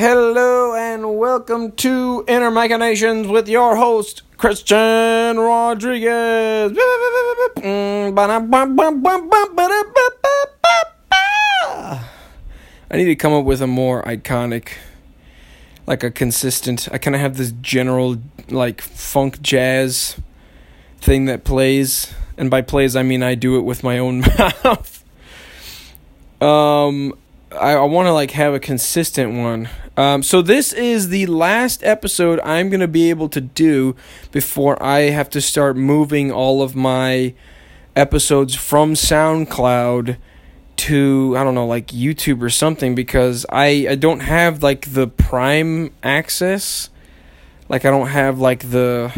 Hello and welcome to Inner Machinations with your host, Christian Rodriguez. I need to come up with a more iconic, like a consistent. I kind of have this general, like, funk jazz thing that plays. And by plays, I mean I do it with my own mouth. Um, I, I want to like have a consistent one. Um, so this is the last episode I'm gonna be able to do before I have to start moving all of my episodes from SoundCloud to I don't know like YouTube or something because I I don't have like the Prime access. Like I don't have like the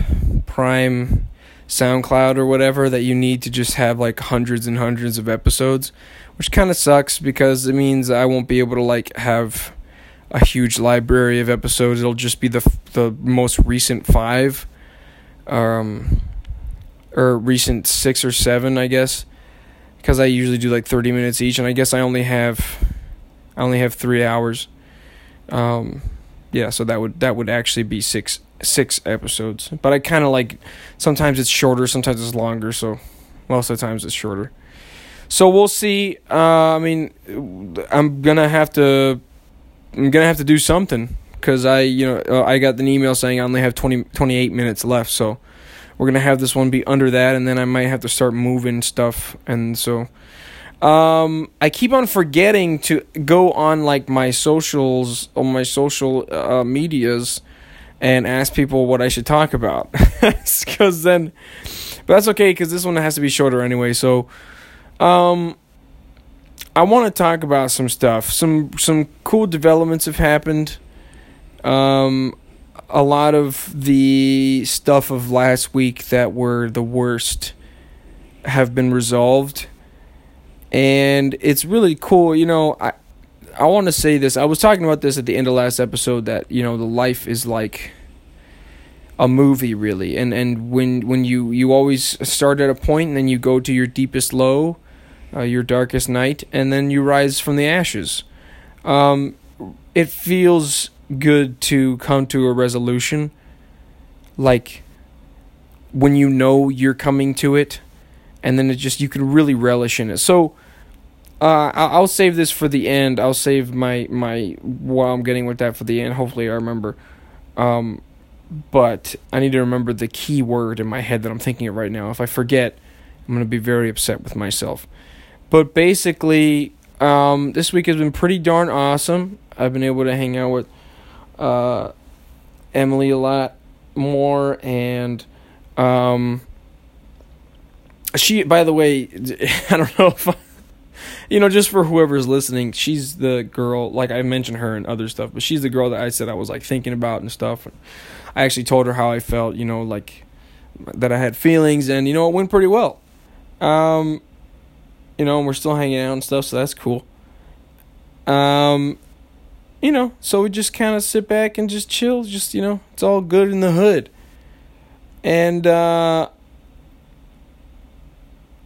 Prime SoundCloud or whatever that you need to just have like hundreds and hundreds of episodes, which kind of sucks because it means I won't be able to like have a huge library of episodes. It'll just be the the most recent 5 um or recent 6 or 7, I guess. Cuz I usually do like 30 minutes each and I guess I only have I only have 3 hours. Um yeah, so that would that would actually be 6 six episodes. But I kind of like sometimes it's shorter, sometimes it's longer. So most of the times it's shorter. So we'll see. Uh, I mean, I'm gonna have to. I'm gonna have to do something because I, you know, uh, I got an email saying I only have 20, 28 minutes left. So we're gonna have this one be under that, and then I might have to start moving stuff. And so, um, I keep on forgetting to go on like my socials on my social uh, medias and ask people what I should talk about. Because then, but that's okay because this one has to be shorter anyway. So, um, I want to talk about some stuff. Some some cool developments have happened. Um, a lot of the stuff of last week that were the worst have been resolved, and it's really cool. You know, I I want to say this. I was talking about this at the end of last episode that you know the life is like a movie really and and when when you you always start at a point and then you go to your deepest low uh, your darkest night and then you rise from the ashes um, it feels good to come to a resolution like when you know you're coming to it and then it just you can really relish in it so uh, I'll save this for the end. I'll save my my what I'm getting with that for the end. Hopefully, I remember. Um, but I need to remember the key word in my head that I'm thinking of right now. If I forget, I'm gonna be very upset with myself. But basically, um, this week has been pretty darn awesome. I've been able to hang out with uh, Emily a lot more, and um, she. By the way, I don't know if. I, you know, just for whoever's listening, she's the girl. Like I mentioned her and other stuff, but she's the girl that I said I was like thinking about and stuff. I actually told her how I felt. You know, like that I had feelings, and you know, it went pretty well. Um, you know, and we're still hanging out and stuff, so that's cool. Um, you know, so we just kind of sit back and just chill. Just you know, it's all good in the hood, and uh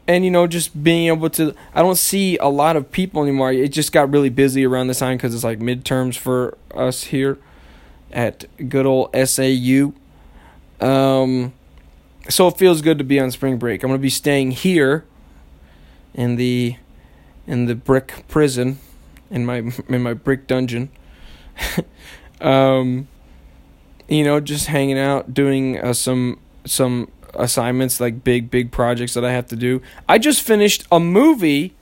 and you know just being able to i don't see a lot of people anymore it just got really busy around this time because it's like midterms for us here at good old sau um so it feels good to be on spring break i'm going to be staying here in the in the brick prison in my in my brick dungeon um you know just hanging out doing uh, some some assignments, like big, big projects that I have to do. I just finished a movie,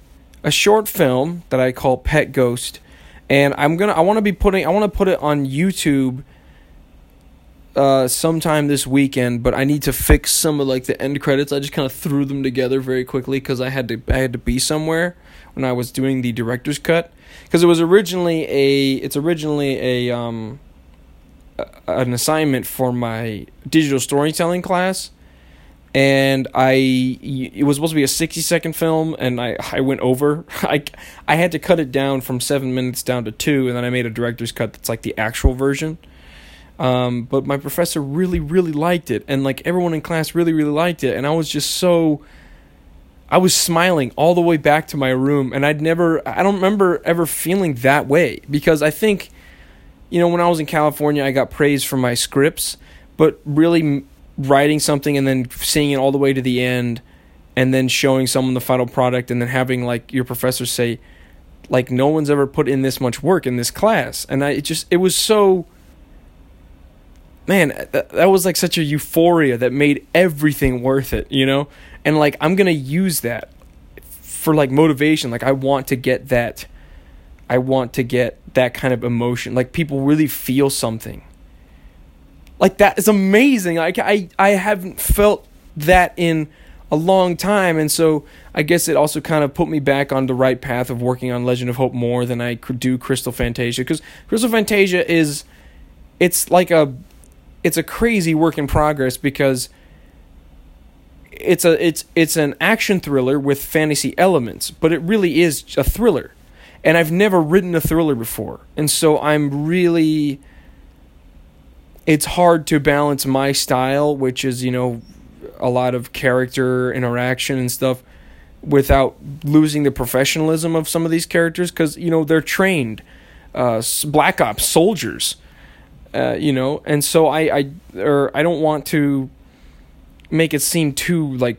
a short film that I call Pet Ghost, and I'm gonna, I want to be putting, I want to put it on YouTube. Uh, sometime this weekend, but I need to fix some of like the end credits. I just kind of threw them together very quickly because I had to I had to be somewhere when I was doing the director's cut. Because it was originally a it's originally a um a, an assignment for my digital storytelling class. And I it was supposed to be a 60 second film and I I went over. I I had to cut it down from 7 minutes down to 2 and then I made a director's cut that's like the actual version um but my professor really really liked it. And like everyone in class really really liked it. And I was just so I was smiling all the way back to my room. And I'd never I don't remember ever feeling that way. Because I think you know, when I was in California, I got praised for my scripts, but really writing something and then seeing it all the way to the end and then showing someone the final product and then having like your professor say like no one's ever put in this much work in this class. And i it just it was so man uh, that, that was like such a euphoria that made everything worth it you know? And like i'm gonna use that for like motivation. Like i want to get that i want to get that kind of emotion. Like people really feel something. Like that is amazing. Like i i haven't felt that in a long time and so i guess it also kind of put me back on the right path of working on legend of hope more than i could do crystal fantasia because crystal fantasia is it's like a it's a crazy work in progress because it's a it's it's an action thriller with fantasy elements but it really is a thriller. And i've never written a thriller before. And so i'm really it's hard to balance my style which is you know a lot of character interaction and stuff without losing the professionalism of some of these characters because you know they're trained uh, black ops soldiers uh, you know and so I, I or i don't want to make it seem too like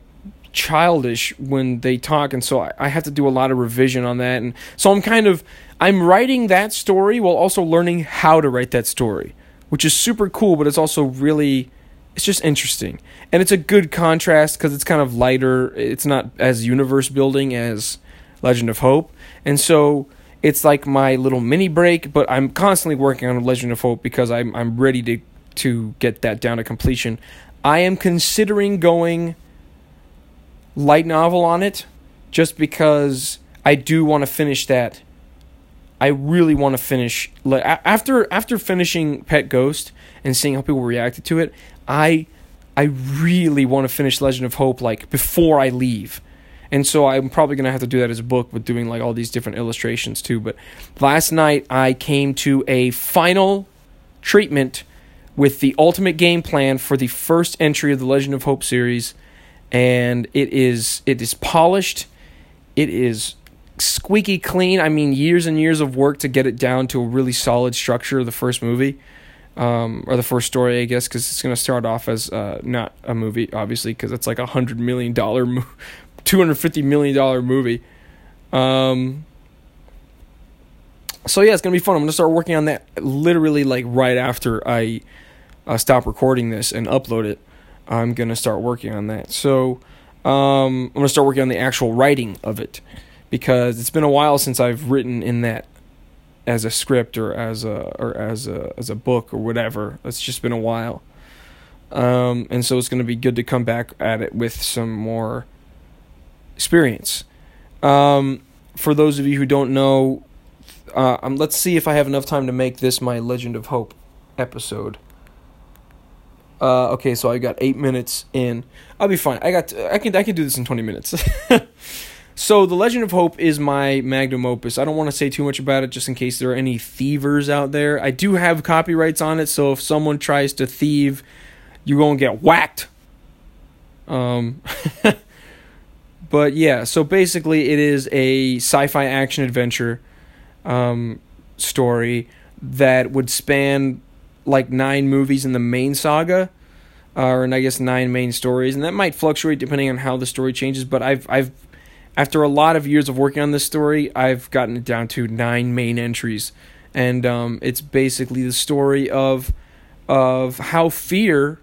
childish when they talk and so I, I have to do a lot of revision on that and so i'm kind of i'm writing that story while also learning how to write that story which is super cool but it's also really it's just interesting. And it's a good contrast because it's kind of lighter it's not as universe building as legend of hope and so it's like my little mini break but i'm constantly working on legend of hope because i'm, I'm ready to, to get that down to completion i am considering going light novel on it just because i do want to finish that i really want to finish after after finishing pet ghost and seeing how people reacted to it I I really want to finish Legend of Hope like before I leave. And so I'm probably going to have to do that as a book with doing like all these different illustrations too, but last night I came to a final treatment with the ultimate game plan for the first entry of the Legend of Hope series and it is it is polished. It is squeaky clean. I mean years and years of work to get it down to a really solid structure of the first movie um, or the first story, I guess, because it's going to start off as uh, not a movie, obviously, because it's like a hundred million dollar, mo- two hundred fifty million dollar movie. Um, so yeah, it's gonna be fun. I'm gonna start working on that literally like right after I uh, stop recording this and upload it. I'm gonna start working on that. So um, I'm gonna start working on the actual writing of it because it's been a while since I've written in that as a script or as a or as a as a book or whatever. It's just been a while. Um, and so it's going to be good to come back at it with some more experience. Um, for those of you who don't know, uh, um, let's see if I have enough time to make this my Legend of Hope episode. Uh, okay, so I got eight minutes in. I'll be fine. I got. I can. I can do this in twenty minutes. So, The Legend of Hope is my magnum opus. I don't want to say too much about it just in case there are any thievers out there. I do have copyrights on it, so if someone tries to thieve, you're to get whacked. Um, but yeah, so basically, it is a sci fi action adventure um, story that would span like nine movies in the main saga. Uh, or and I guess nine main stories, and that might fluctuate depending on how the story changes. But I've I've after a lot of years of working on this story, I've gotten it down to nine main entries, and um, it's basically the story of of how fear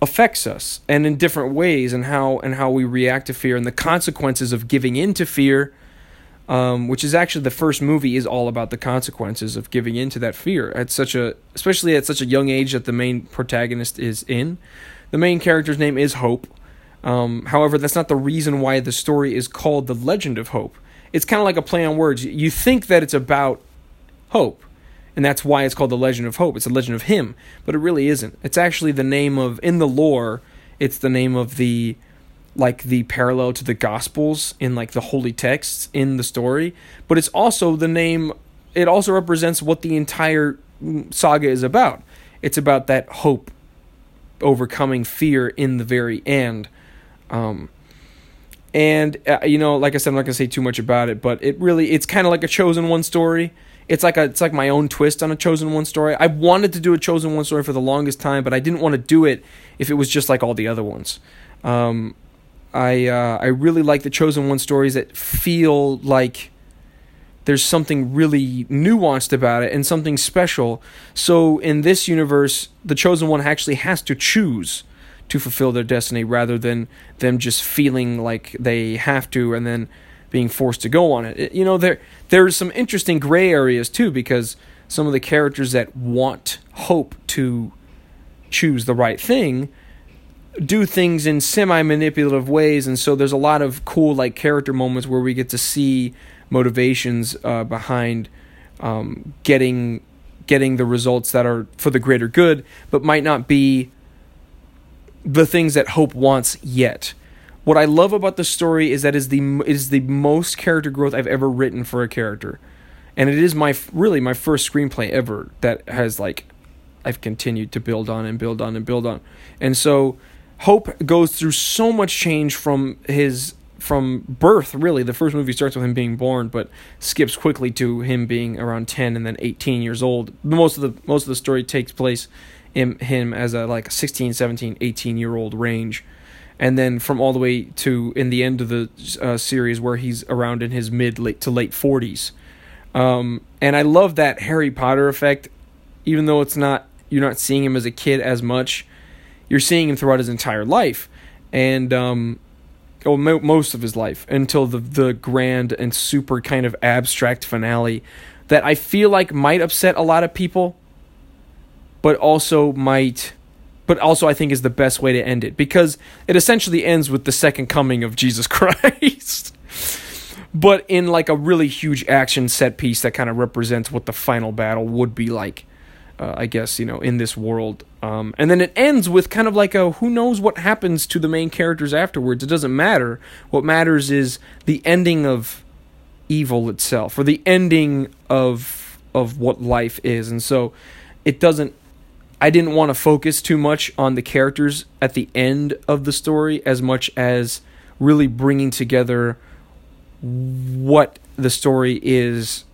affects us and in different ways, and how and how we react to fear, and the consequences of giving in to fear. Um, which is actually the first movie is all about the consequences of giving in to that fear at such a especially at such a young age that the main protagonist is in. The main character's name is Hope, um, however, that's not the reason why the story is called The Legend of Hope. It's kind of like a play on words. You think that it's about hope, and that's why it's called The Legend of Hope. It's a legend of him, but it really isn't. It's actually the name of, in the lore, it's the name of the, like, the parallel to the Gospels in, like, the holy texts in the story, but it's also the name, it also represents what the entire saga is about. It's about that hope overcoming fear in the very end um, and uh, you know, like I said, I'm not gonna say too much about it, but it really it's kind of like a chosen one story. It's like a it's like my own twist on a chosen one story. I wanted to do a chosen one story for the longest time, but I didn't want to do it if it was just like all the other ones. Um, I uh, I really like the chosen one stories that feel like there's something really nuanced about it and something special. So in this universe, the chosen one actually has to choose to fulfill their destiny rather than them just feeling like they have to and then being forced to go on it. it you know, there there's some interesting gray areas too because some of the characters that want hope to choose the right thing do things in semi manipulative ways and so there's a lot of cool like character moments where we get to see motivations uh, behind um, getting getting the results that are for the greater good but might not be the things that hope wants yet what I love about the story is that is the is the most character growth I've ever written for a character, and it is my really my first screenplay ever that has like I've continued to build on and build on and build on, and so Hope goes through so much change from his from birth really. The first movie starts with him being born but skips quickly to him being around 10 and then 18 years old. Most of the most of the story takes place in him as a like 16 17 18 year old range and then from all the way to in the end of the uh, series where he's around in his mid late to late 40s um, and i love that harry potter effect. Even though it's not you're not seeing him as a kid as much you're seeing him throughout his entire life. And um, oh, mo- most of his life until the the grand and super kind of abstract finale that i feel like might upset a lot of people but also might but also I think is the best way to end it because it essentially ends with the second coming of Jesus Christ. but in like a really huge action set piece that kind of represents what the final battle would be like. Uh, I guess you know in this world, um, and then it ends with kind of like a who knows what happens to the main characters afterwards. It doesn't matter. What matters is the ending of evil itself, or the ending of of what life is, and so it doesn't I didn't want to focus too much on the characters at the end of the story as much as really bringing together what the story is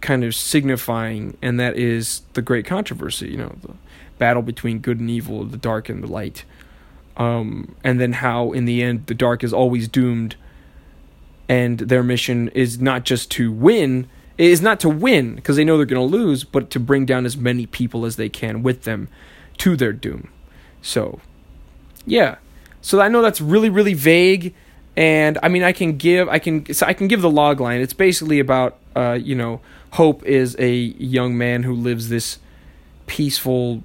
kind of signifying, and that is the great controversy, you know, the battle between good and evil, the dark and the light. Um, and then how, in the end, the dark is always doomed, and their mission is not just to win, is not to win because they know they're going to lose, but to bring down as many people as they can with them to their doom. So, yeah. So I know that's really really vague, and I mean I can give I can so I can give the log line. It's basically about uh, you know Hope is a young man who lives this peaceful,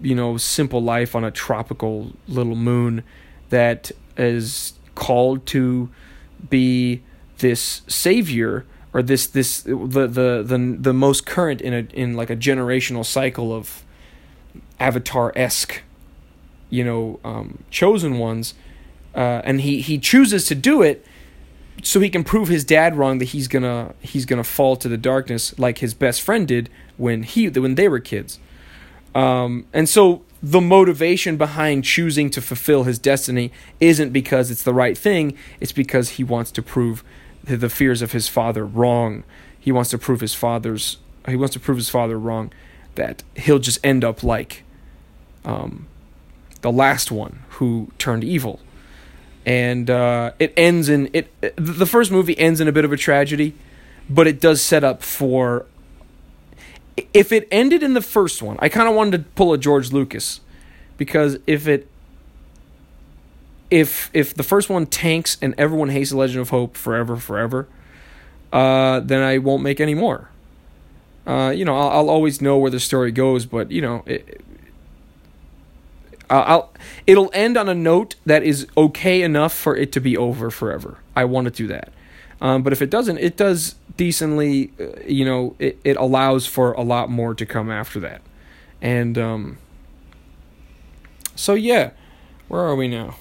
you know, simple life on a tropical little moon that is called to be this savior or this this the the the the most current in a in like a generational cycle of avatar esque, you know, um, chosen ones, uh, and he he chooses to do it so he can prove his dad wrong that he's gonna he's gonna fall to the darkness like his best friend did when he when they were kids, um, and so the motivation behind choosing to fulfill his destiny isn't because it's the right thing; it's because he wants to prove the fears of his father wrong. He wants to prove his father's he wants to prove his father wrong that he'll just end up like um, the last one who turned evil. And uh, it ends in it. The first movie ends in a bit of a tragedy, but it does set up for. If it ended in the first one, I kind of wanted to pull a George Lucas, because if it if if the first one tanks and everyone hates the Legend of Hope forever, forever, uh, then I won't make any more. Uh, you know, I'll, I'll, always know where the story goes, but you know, it, I'll it'll end on a note that is okay enough for it to be over forever. I want to do that, um, but if it doesn't, it does decently. Uh, you know, it it allows for a lot more to come after that, and um, so yeah, where are we now?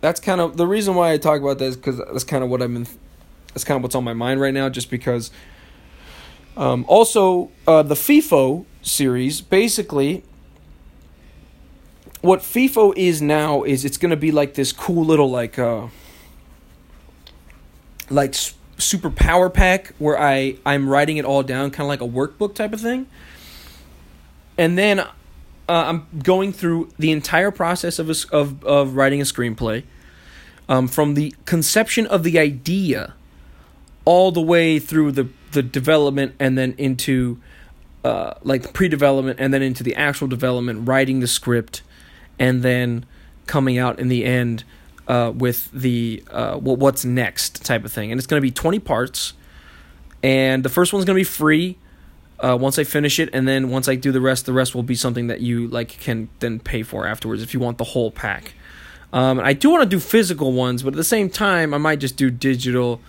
That's kind of the reason why I talk about this because that's kind of what I'm in. That's kind of what's on my mind right now, just because. Um, also, uh, the FIFO series basically. What FIFO is now is it's going to be like this cool little like uh, like super power pack where I I'm writing it all down, kind of like a workbook type of thing. And then uh, I'm going through the entire process of a, of of writing a screenplay, um, from the conception of the idea, all the way through the the development, and then into uh, like pre-development, and then into the actual development, writing the script, and then coming out in the end uh, with the uh, what's next type of thing. And it's going to be 20 parts. And the first one's going to be free uh, once I finish it. And then once I do the rest, the rest will be something that you like can then pay for afterwards if you want the whole pack. Um, I do want to do physical ones, but at the same time, I might just do digital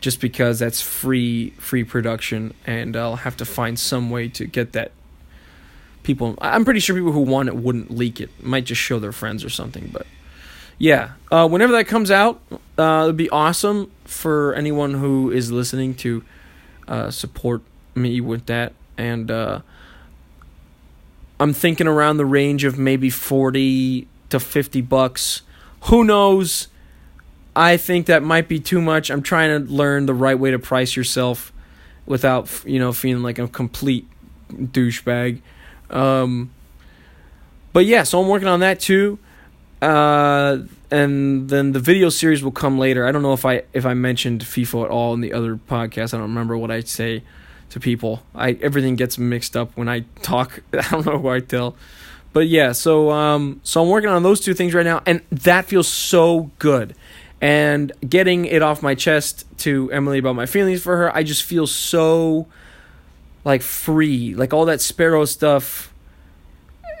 just because that's free free production and I'll have to find some way to get that people I'm pretty sure people who want it wouldn't leak it. Might just show their friends or something, but yeah, uh, whenever that comes out, uh, it'd be awesome for anyone who is listening to uh, support me with that. And uh, I'm thinking around the range of maybe 40 to 50 bucks. Who knows? I think that might be too much. I'm trying to learn the right way to price yourself without, you know, feeling like a complete douchebag. Um, but yeah, so I'm working on that too. Uh, and then the video series will come later. I don't know if I if I mentioned FIFA at all in the other podcast. I don't remember what I say to people. I everything gets mixed up when I talk. I don't know who I tell. But yeah, so um so I'm working on those two things right now and that feels so good. And getting it off my chest to Emily about my feelings for her, I just feel so like free. Like all that sparrow stuff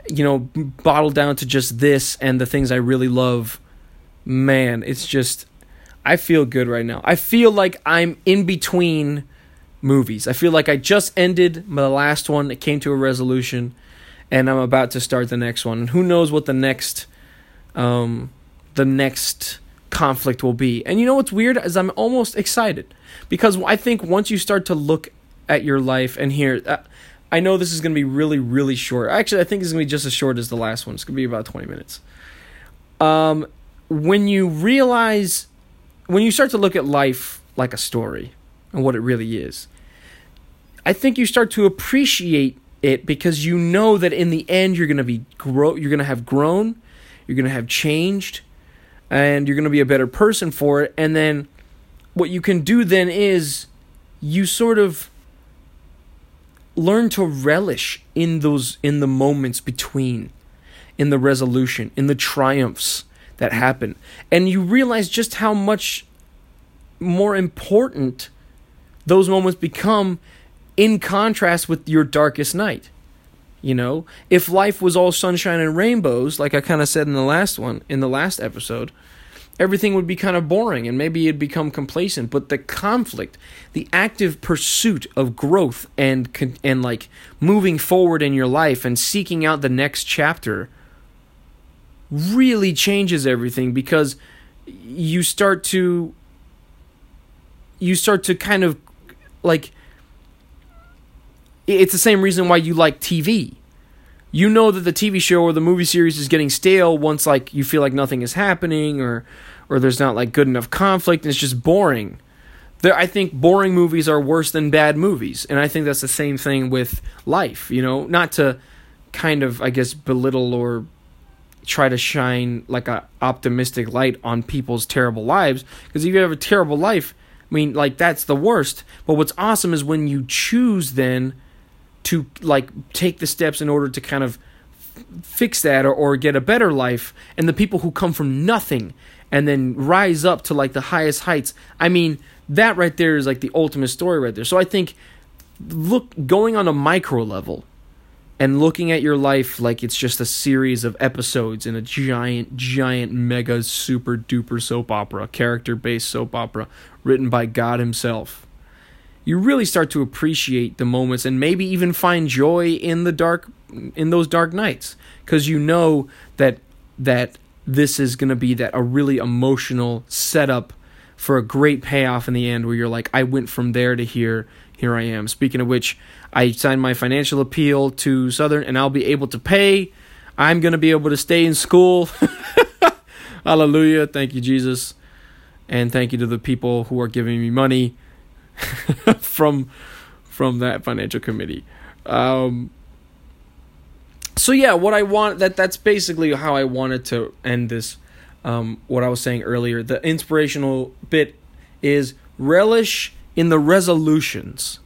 you know, bottled down to just this and the things I really love, man, it's just I feel good right now. I feel like I'm in between movies. I feel like I just ended my last one, it came to a resolution, and I'm about to start the next one. And who knows what the next um the next conflict will be. And you know what's weird is I'm almost excited because I think once you start to look at your life and hear uh, I know this is going to be really, really short. Actually, I think it's going to be just as short as the last one. It's going to be about 20 minutes. Um, when you realize, when you start to look at life like a story and what it really is, I think you start to appreciate it because you know that in the end you're going to be grow, you're going to have grown, you're going to have changed, and you're going to be a better person for it. And then what you can do then is you sort of learn to relish in those in the moments between in the resolution in the triumphs that happen and you realize just how much more important those moments become in contrast with your darkest night you know? If life was all sunshine and rainbows like i kind of said in the last one in the last episode everything would be kind of boring and maybe it'd become complacent. But the conflict the active pursuit of growth and and like moving forward in your life and seeking out the next chapter really changes everything because you start to you start to kind of like it's the same reason why you like TV you know that the TV show or the movie series is getting stale once like you feel like nothing is happening or or there's not like good enough conflict and it's just boring. There I think boring movies are worse than bad movies and I think that's the same thing with life, you know, not to kind of I guess belittle or try to shine like a optimistic light on people's terrible lives because if you have a terrible life, I mean like that's the worst. But what's awesome is when you choose then to like take the steps in order to kind of fix that or, or get a better life. And the people who come from nothing and then rise up to like the highest heights. I mean that right there is like the ultimate story right there. So i think look going on a micro level and looking at your life like it's just a series of episodes in a giant giant mega super duper soap opera character based soap opera written by god himself you really start to appreciate the moments and maybe even find joy in the dark in those dark nights. Because you know that that this is going to be that a really emotional setup for a great payoff in the end where you're like I went from there to here here I am. Speaking of which I signed my financial appeal to Southern and I'll be able to pay. I'm going to be able to stay in school. Hallelujah. Thank you Jesus. And thank you to the people who are giving me money from from that financial committee. Um, so yeah, what I want that that's basically how I wanted to end this. Um, what I was saying earlier, the inspirational bit is relish in the resolutions.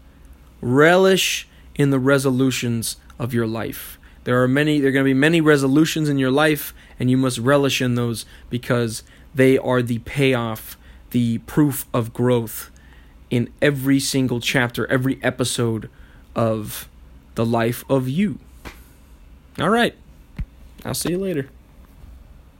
Relish in the resolutions of your life. There are many there are going to be many resolutions in your life and you must relish in those because they are the payoff, the proof of growth in every single chapter, every episode of the life of you. All right. I'll see you later.